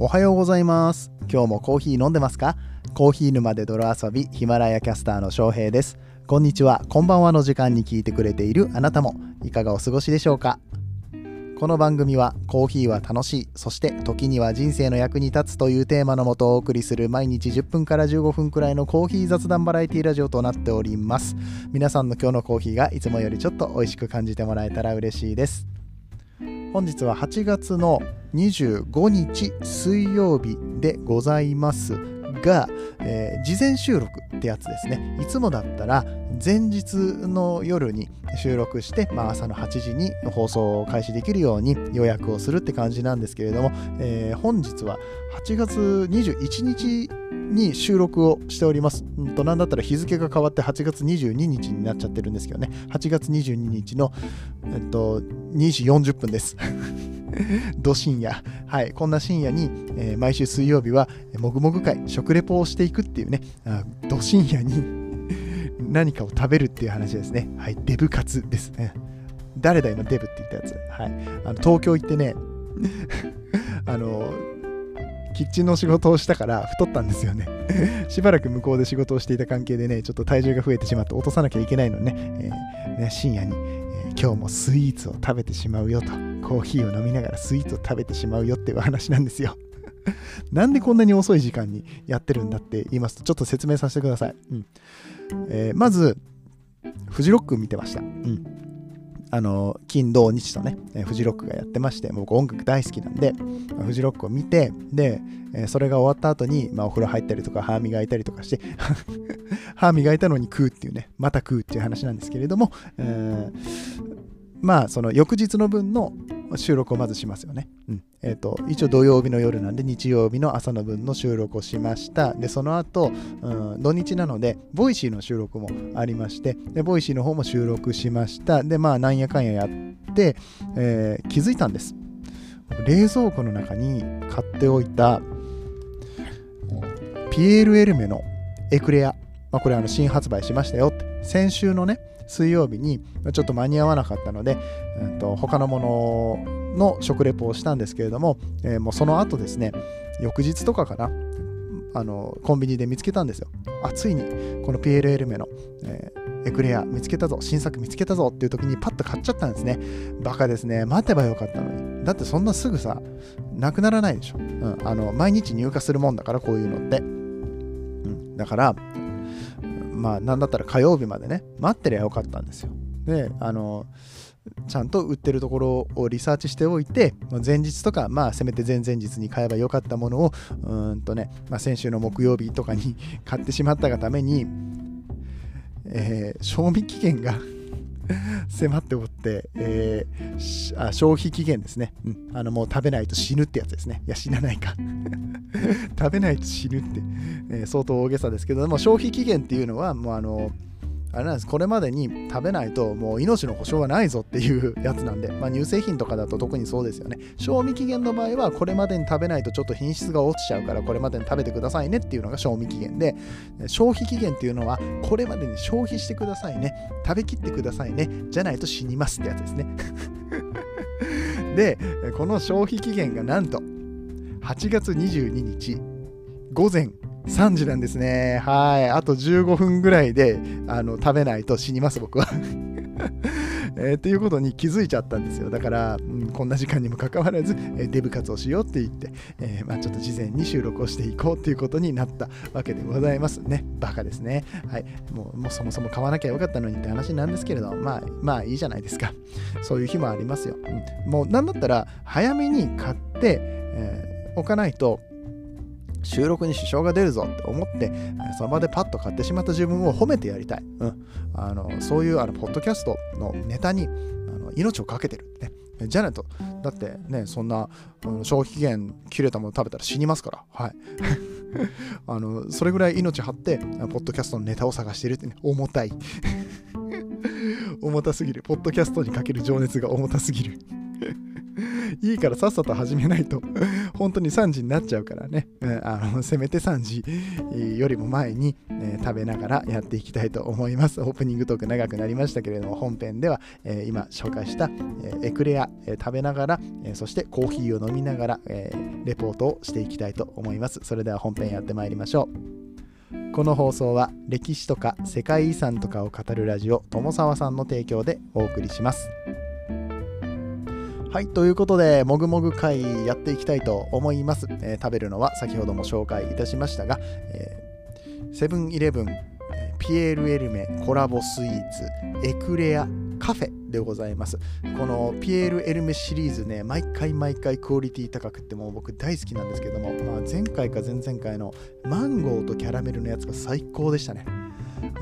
おはようございます。今日もコーヒー飲んでますか？コーヒー沼で泥遊びヒマラヤキャスターの翔平です。こんにちは。こんばんはの時間に聞いてくれているあなたもいかがお過ごしでしょうか？この番組はコーヒーは楽しいそして時には人生の役に立つというテーマのもとお送りする毎日10分から15分くらいのコーヒー雑談バラエティラジオとなっております。皆さんの今日のコーヒーがいつもよりちょっと美味しく感じてもらえたら嬉しいです。本日は8月の25日水曜日でございますが、えー、事前収録ってやつですねいつもだったら前日の夜に収録して、まあ、朝の8時に放送を開始できるように予約をするって感じなんですけれども、えー、本日は8月21日に収録をしております。んと、なんだったら日付が変わって8月22日になっちゃってるんですけどね、8月22日の、えっと、2時40分です。ど深夜。はい。こんな深夜に、えー、毎週水曜日は、もぐもぐ会、食レポをしていくっていうね、あど深夜に 何かを食べるっていう話ですね。はい。デブカツですね。誰だ今デブって言ったやつ。はい。あの東京行ってね、あの、キッチンの仕事をしたから太ったんですよねしばらく向こうで仕事をしていた関係でね、ちょっと体重が増えてしまって落とさなきゃいけないのね、えー、ね深夜に、えー、今日もスイーツを食べてしまうよと、コーヒーを飲みながらスイーツを食べてしまうよっていう話なんですよ なんでこんなに遅い時間にやってるんだって言いますと、ちょっと説明させてください。うんえー、まず、フジロック見てました。うんあの金土日とね、えー、フジロックがやってまして僕音楽大好きなんで、まあ、フジロックを見てで、えー、それが終わった後に、まあ、お風呂入ったりとか歯磨いたりとかして 歯磨いたのに食うっていうねまた食うっていう話なんですけれども、えー、まあその翌日の分の収録をまずしますよね。うんえーと、一応土曜日の夜なんで日曜日の朝の分の収録をしました。で、その後、うん、土日なので、ボイシーの収録もありまして、でボイシーの方も収録しました。で、まあ、なんやかんややって、えー、気づいたんです。冷蔵庫の中に買っておいた、ピエール・エルメのエクレア。まあ、これあの新発売しましたよって。先週のね、水曜日にちょっと間に合わなかったので、うんと、他のものの食レポをしたんですけれども、えー、もうその後ですね翌日とかかなあのコンビニで見つけたんですよ。あついにこの PLL メの、えー、エクレア見つけたぞ新作見つけたぞっていう時にパッと買っちゃったんですね。バカですね。待てばよかったのに。だってそんなすぐさなくならないでしょ、うん、あの毎日入荷するもんだからこういうのって、うん、だからまあ、なんだったら火曜日までね、待ってりゃよかったんですよ。で、あの、ちゃんと売ってるところをリサーチしておいて、前日とか、まあ、せめて前々日に買えばよかったものを、うんとね、まあ、先週の木曜日とかに買ってしまったがために、えー、賞味期限が 迫っておって、えー、あ消費期限ですね、うん。あのもう食べないと死ぬってやつですね。いや、死なないか 食べないと死ぬって、えー、相当大げさですけども、消費期限っていうのは、もうあの、あれなんです。これまでに食べないともう命の保証はないぞっていうやつなんで、まあ、乳製品とかだと特にそうですよね。賞味期限の場合はこれまでに食べないとちょっと品質が落ちちゃうからこれまでに食べてくださいねっていうのが賞味期限で。消費期限っていうのはこれまでに消費してくださいね。食べきってくださいね。じゃないと死にますってやつですね。でこの消費期限がなんと8月22日午前3時なんですね。はい。あと15分ぐらいであの食べないと死にます、僕は えー。っていうことに気づいちゃったんですよ。だから、うん、こんな時間にもかかわらず、えー、デブ活をしようって言って、えー、まあ、ちょっと事前に収録をしていこうっていうことになったわけでございますね。バカですね。はい。もうもうそもそも買わなきゃよかったのにって話なんですけれど、まあ、まあいいじゃないですか。そういう日もありますよ。うん、もうなんだったら、早めに買って、えー、おかないと、収録に支障が出るぞって思って、その場でパッと買ってしまった自分を褒めてやりたい。うん、あのそういうあのポッドキャストのネタにあの命をかけてるね。じゃないと、だってね、そんな消費期限切れたもの食べたら死にますから。はい。あのそれぐらい命張って、ポッドキャストのネタを探しているってね、重たい。重たすぎる。ポッドキャストにかける情熱が重たすぎる。いいからさっさと始めないと。本当に3時になっちゃうからね、うん、あのせめて3時よりも前に、えー、食べながらやっていきたいと思います。オープニングトーク長くなりましたけれども本編では、えー、今紹介した、えー、エクレア、え食べながら、えそしてコーヒーを飲みながら、えレポートをしていきたいと思います。それでは本編やってまいりましょう。この放送は歴史とか世界遺産とかを語るラジオ友沢さんの提供でお送りします。はい、ということで、もぐもぐ会やっていきたいと思います。えー、食べるのは先ほども紹介いたしましたが、セブンイレブン、ピエール・エルメコラボスイーツ、エクレア、カフェでございます。このピエール・エルメシリーズね、毎回毎回クオリティ高くてもう僕大好きなんですけども、まあ、前回か前々回のマンゴーとキャラメルのやつが最高でしたね。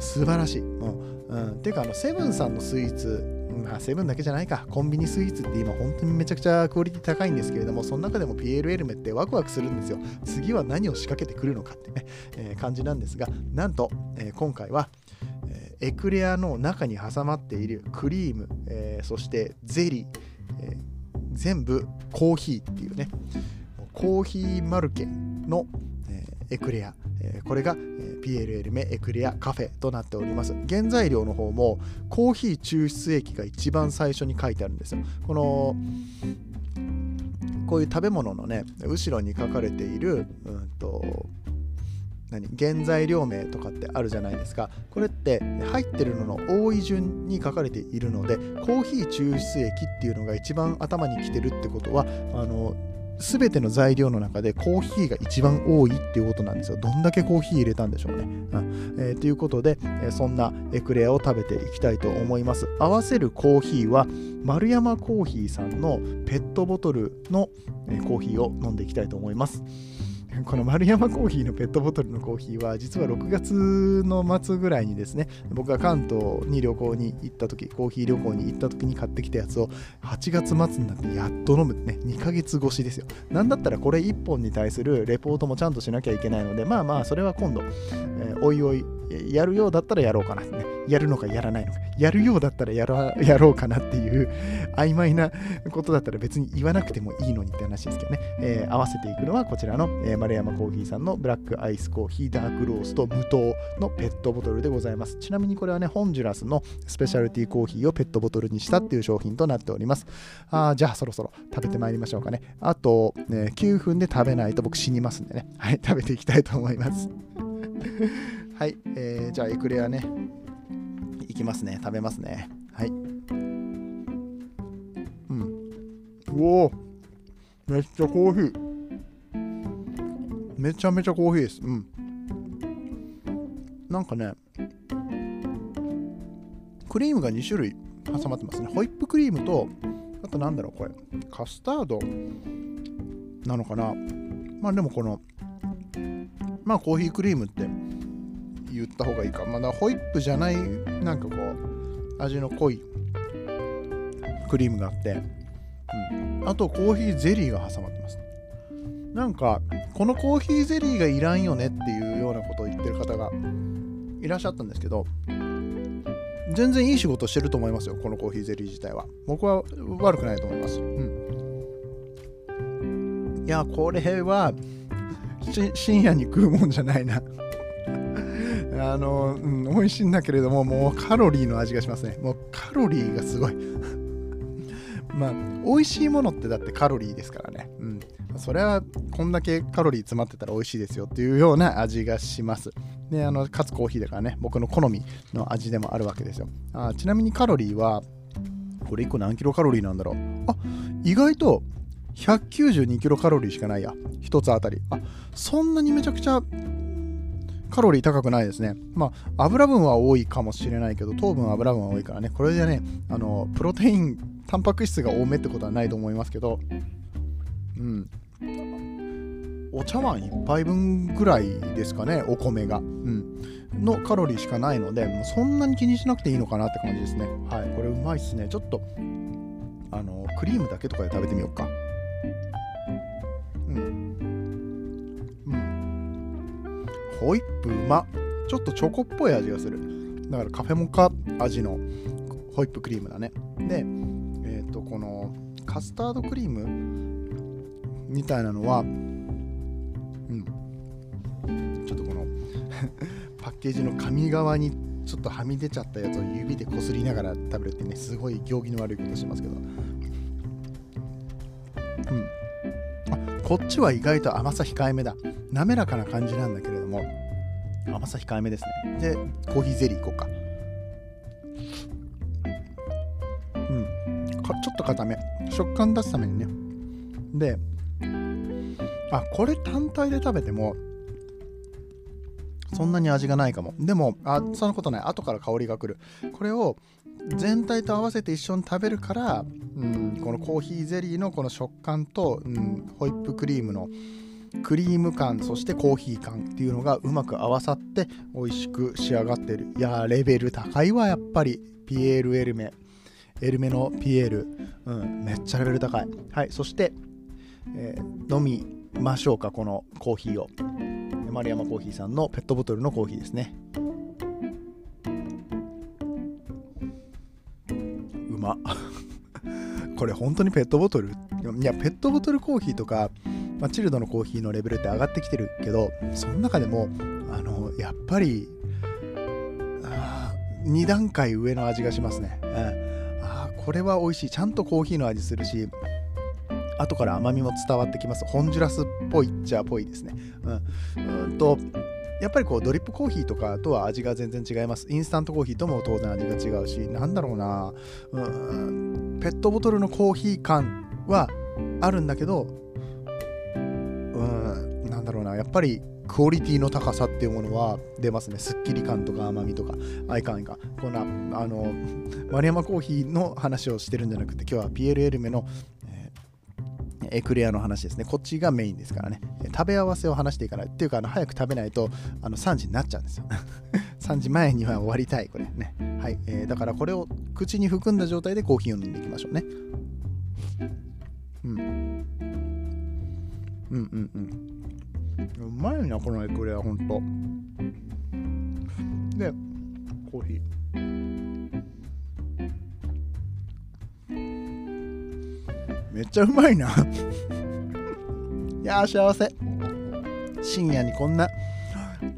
素晴らしい。もううん、ていうかあの、セブンさんのスイーツ、まあ、セブンだけじゃないか。コンビニスイーツって今本当にめちゃくちゃクオリティ高いんですけれども、その中でも PLL メってワクワクするんですよ。次は何を仕掛けてくるのかってね、えー、感じなんですが、なんと、えー、今回は、えー、エクレアの中に挟まっているクリーム、えそしてゼリー、え全部コーヒーっていうね、コーヒーマルケの、えエクレア、えこれが、PLL メエクレアカフェとなっております。原材料の方もコーヒー抽出液が一番最初に書いてあるんですよ。このこういう食べ物のね後ろに書かれている、うんと何原材料名とかってあるじゃないですか。これって入ってるのの多い順に書かれているのでコーヒー抽出液っていうのが一番頭にきてるってことはあの全ての材料の中でコーヒーが一番多いっていうことなんですよ。どんだけコーヒー入れたんでしょうね。うんえー、ということで、えー、そんなエクレアを食べていきたいと思います。合わせるコーヒーは丸山コーヒーさんのペットボトルの、えー、コーヒーを飲んでいきたいと思います。この丸山コーヒーのペットボトルのコーヒーは実は6月の末ぐらいにですね僕が関東に旅行に行った時コーヒー旅行に行った時に買ってきたやつを8月末になってやっと飲むね2ヶ月越しですよ。なんだったらこれ1本に対するレポートもちゃんとしなきゃいけないのでまあまあそれは今度、えー、おいおいやるようだったらやろうかなねやるのかやらないのかやるようだったらやろ やろうかなっていう曖昧なことだったら別に言わなくてもいいのにって話ですけどね、えー、合わせていくのはこちらの、えー、丸山コーヒーさんのブラックアイスコーヒーダークロースト無糖のペットボトルでございます。ちなみにこれはねホンジュラスのスペシャルティーコーヒーをペットボトルにしたっていう商品となっております。あじゃあそろそろ食べてまいりましょうかね。あと、ね、9分で食べないと僕死にますんでね。はい食べていきたいと思います。はい、えー、じゃあエクレアねいきますね。食べますね。はい。うん。うおめっちゃコーヒー。めちゃめちゃコーヒーですうんなんかねクリームが2種類挟まってますねホイップクリームとあとなんだろうこれカスタードなのかなまあでもこのまあコーヒークリームって言った方がいいか。まだホイップじゃない、なんかこう、味の濃いクリームがあって、うん。あとコーヒーゼリーが挟まってます。なんか、このコーヒーゼリーがいらんよねっていうようなことを言ってる方がいらっしゃったんですけど、全然いい仕事してると思いますよ、このコーヒーゼリー自体は。僕は悪くないと思います。うん。いや、これは、深夜に食うもんじゃないな あの、うん、美味しいんだけれども、もうカロリーの味がしますね。もうカロリーがすごい。まあ、美味しいものってだってカロリーですからね。うん。それはこんだけカロリー詰まってたら美味しいですよっていうような味がします。で、あの、かつコーヒーだからね、僕の好みの味でもあるわけですよ。あちなみにカロリーは、これ1個何キロカロリーなんだろう。あ、意外と192キロカロリーしかないや。1つあたり。あ、そんなにめちゃくちゃカロリー高くないですね。まあ、油分は多いかもしれないけど、糖分、油分は多いからね、これでね、あの、プロテイン、タンパク質が多めってことはないと思いますけど、うん。お茶碗1杯分ぐらいですかね、お米が。うん。のカロリーしかないので、もうそんなに気にしなくていいのかなって感じですね。はい、これうまいっすね。ちょっと、あの、クリームだけとかで食べてみようかうんうん。ホイップうまちょっとチョコっぽい味がするだからカフェモカ味のホイップクリームだねでえっ、ー、とこのカスタードクリームみたいなのは、パッケージの紙側にちょっとはみ出ちゃったやつを指でこすりながら食べるってねすごい行儀の悪いことしますけど。うん。あこっちは意外と甘さ控えめだ。滑らかな感じなんだけれども甘さ控えめですね。でコーヒーゼリーいこうか。うん。かちょっと固め。食感出すためにね。であこれ単体で食べてもそんなに味がないかも。でもあそんなことない。後から香りが来る。これを全体と合わせて一緒に食べるから、うん、このコーヒーゼリーのこの食感と、うん、ホイップクリームのクリーム感そしてコーヒー感っていうのがうまく合わさって美味しく仕上がってる。いやレベル高いわやっぱり。ピエール・エルメ。エルメのピエール、うん、めっちゃレベル高い。はいそして、えー、飲みましょうかこのコーヒーを丸山コーヒーさんのペットボトルのコーヒーですね。うま。これ本当にペットボトル？いやペットボトルコーヒーとか、まあ、チルドのコーヒーのレベルって上がってきてるけどその中でもあのやっぱり2段階上の味がしますね、うん、あこれは美味しい。ちゃんとコーヒーの味するし後から甘みも伝わってきます。ホンジュラスっぽいっちゃっぽいですね。うん、うんとやっぱりこうドリップコーヒーとかとは味が全然違います。インスタントコーヒーとも当然味が違うし、なんだろうな、うん、ペットボトルのコーヒー感はあるんだけど、うん、なんだろうな、やっぱりクオリティの高さっていうものは出ますね。すっきり感とか甘みとか、アイカンが。こんな、あの、丸山コーヒーの話をしてるんじゃなくて、今日は PLL メのエクレアの話ですね。こっちがメインですからね。食べ合わせを話していかない。っていうか、あの早く食べないとあの3時になっちゃうんですよ。3時前には終わりたい、これね。はい。えー、だからこれを口に含んだ状態でコーヒーを飲んでいきましょうね。うん。うんうんうん。うまいな、このエクレア、ほんと。で、コーヒー。っちゃうまいな。いやー幸せ。深夜にこんな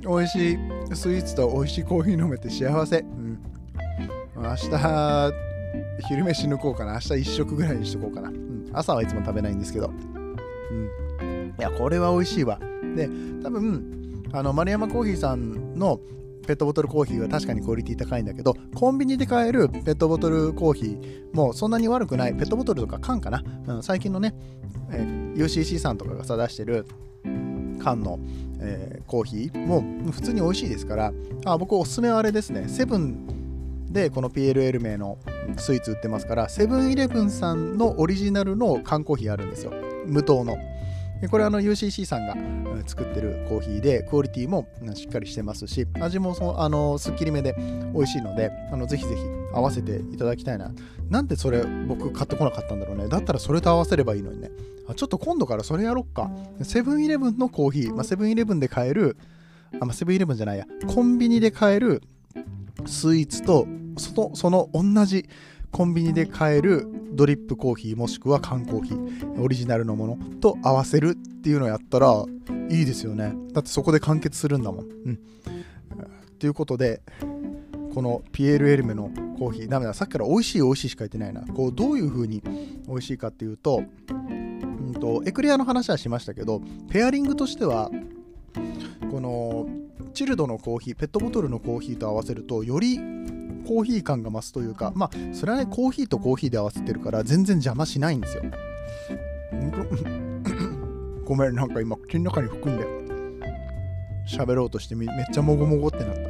美味しいスイーツと美味しいコーヒー飲めて幸せ、うん、明日昼飯抜こうかな。明日1食ぐらいにしとこうかな、うん、朝はいつも食べないんですけど、うん、いやこれは美味しいわ。で多分あの丸山コーヒーさんのペットボトルコーヒーは確かにクオリティ高いんだけど、コンビニで買えるペットボトルコーヒーもそんなに悪くない、ペットボトルとか缶かな、うん、最近のね、えー、UCC さんとかがさ出してる缶の、えー、コーヒーも普通に美味しいですから、あ僕おすすめはあれですね、セブンでこの PLL 名のスイーツ売ってますから、セブンイレブンさんのオリジナルの缶コーヒーあるんですよ、無糖の。でこれあの UCC さんが作ってるコーヒーでクオリティもしっかりしてますし味もそあのすっきりめで美味しいのであのぜひぜひ合わせていただきたいな。なんでそれ僕買ってこなかったんだろうね。だったらそれと合わせればいいのにね。ちょっと今度からそれやろっか。セブンイレブンのコーヒー、セブンイレブンで買えるあ、ま、セブンイレブンじゃないや。コンビニで買えるスイーツとそのその同じコンビニで買えるドリップコーヒーもしくは缶コーヒーオリジナルのものと合わせるっていうのをやったらいいですよね。だってそこで完結するんだもん。うん。ということでこのピエール・エルメのコーヒーダメだ。さっきから美味しい美味しいしか言ってないな。こうどういう風に美味しいかっていうと,、うんとエクレアの話はしましたけどペアリングとしてはこのチルドのコーヒーペットボトルのコーヒーと合わせるとよりコーヒー感が増すというか、まあ、それはね、コーヒーとコーヒーで合わせてるから、全然邪魔しないんですよ。ごめん、なんか今、口の中に含んで、喋ろうとしてめっちゃもごもごってなった。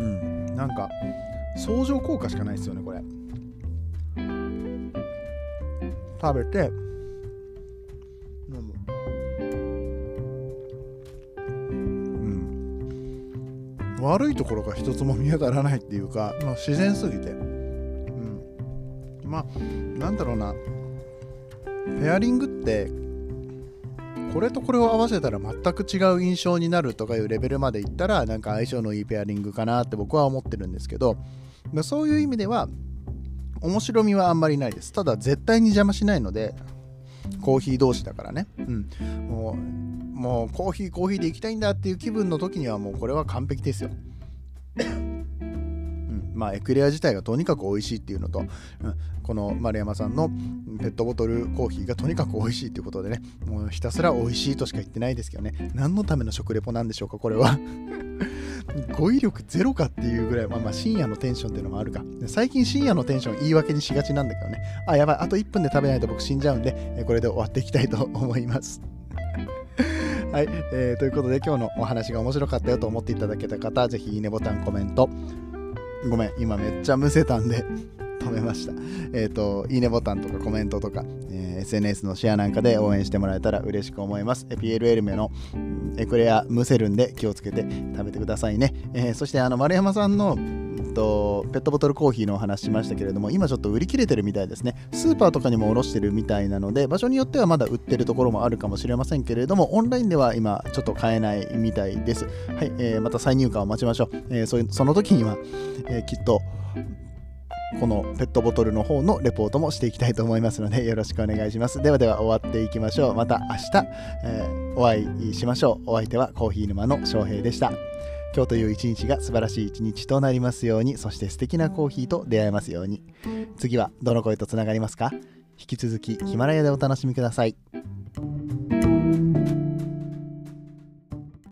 うん、なんか、相乗効果しかないですよね、これ。食べて、悪いところが一つも見当たらないっていうか、まあ、自然すぎて、うん、まあなんだろうな。ペアリングってこれとこれを合わせたら全く違う印象になるとかいうレベルまでいったらなんか相性のいいペアリングかなって僕は思ってるんですけどそういう意味では面白みはあんまりないです。ただ絶対に邪魔しないのでコーヒー同士だからね、うん、もうもうコーヒーコーヒーで行きたいんだっていう気分の時にはもうこれは完璧ですよまあ、エクレア自体がとにかく美味しいっていうのと、うん、この丸山さんのペットボトルコーヒーがとにかく美味しいっていうことでね、もうひたすら美味しいとしか言ってないですけどね、何のための食レポなんでしょうか、これは。語彙力ゼロかっていうぐらい、まあまあ深夜のテンションっていうのもあるか。最近深夜のテンション言い訳にしがちなんだけどね。あ、やばい、あと1分で食べないと僕死んじゃうんで、これで終わっていきたいと思います。はい、えー、ということで今日のお話が面白かったよと思っていただけた方、ぜひいいねボタン、コメント、ごめん、今めっちゃむせたんで 止めました。えっ、ー、と、いいねボタンとかコメントとか、えー、SNS のシェアなんかで応援してもらえたら嬉しく思います。PLL 名のエクレアむせるんで気をつけて食べてくださいね。えー、そしてあの丸山さんのとペットボトルコーヒーのお話しましたけれども今ちょっと売り切れてるみたいですねスーパーとかにも卸してるみたいなので場所によってはまだ売ってるところもあるかもしれませんけれどもオンラインでは今ちょっと買えないみたいですはい、えー、また再入荷を待ちましょう、えー、そその時には、えー、きっとこのペットボトルの方のレポートもしていきたいと思いますのでよろしくお願いします。ではでは終わっていきましょう。また明日、えー、お会いしましょう。お相手はコーヒー沼の翔平でした。今日という一日が素晴らしい一日となりますように、そして素敵なコーヒーと出会えますように。次はどの声とつながりますか？引き続きヒマラヤでお楽しみください。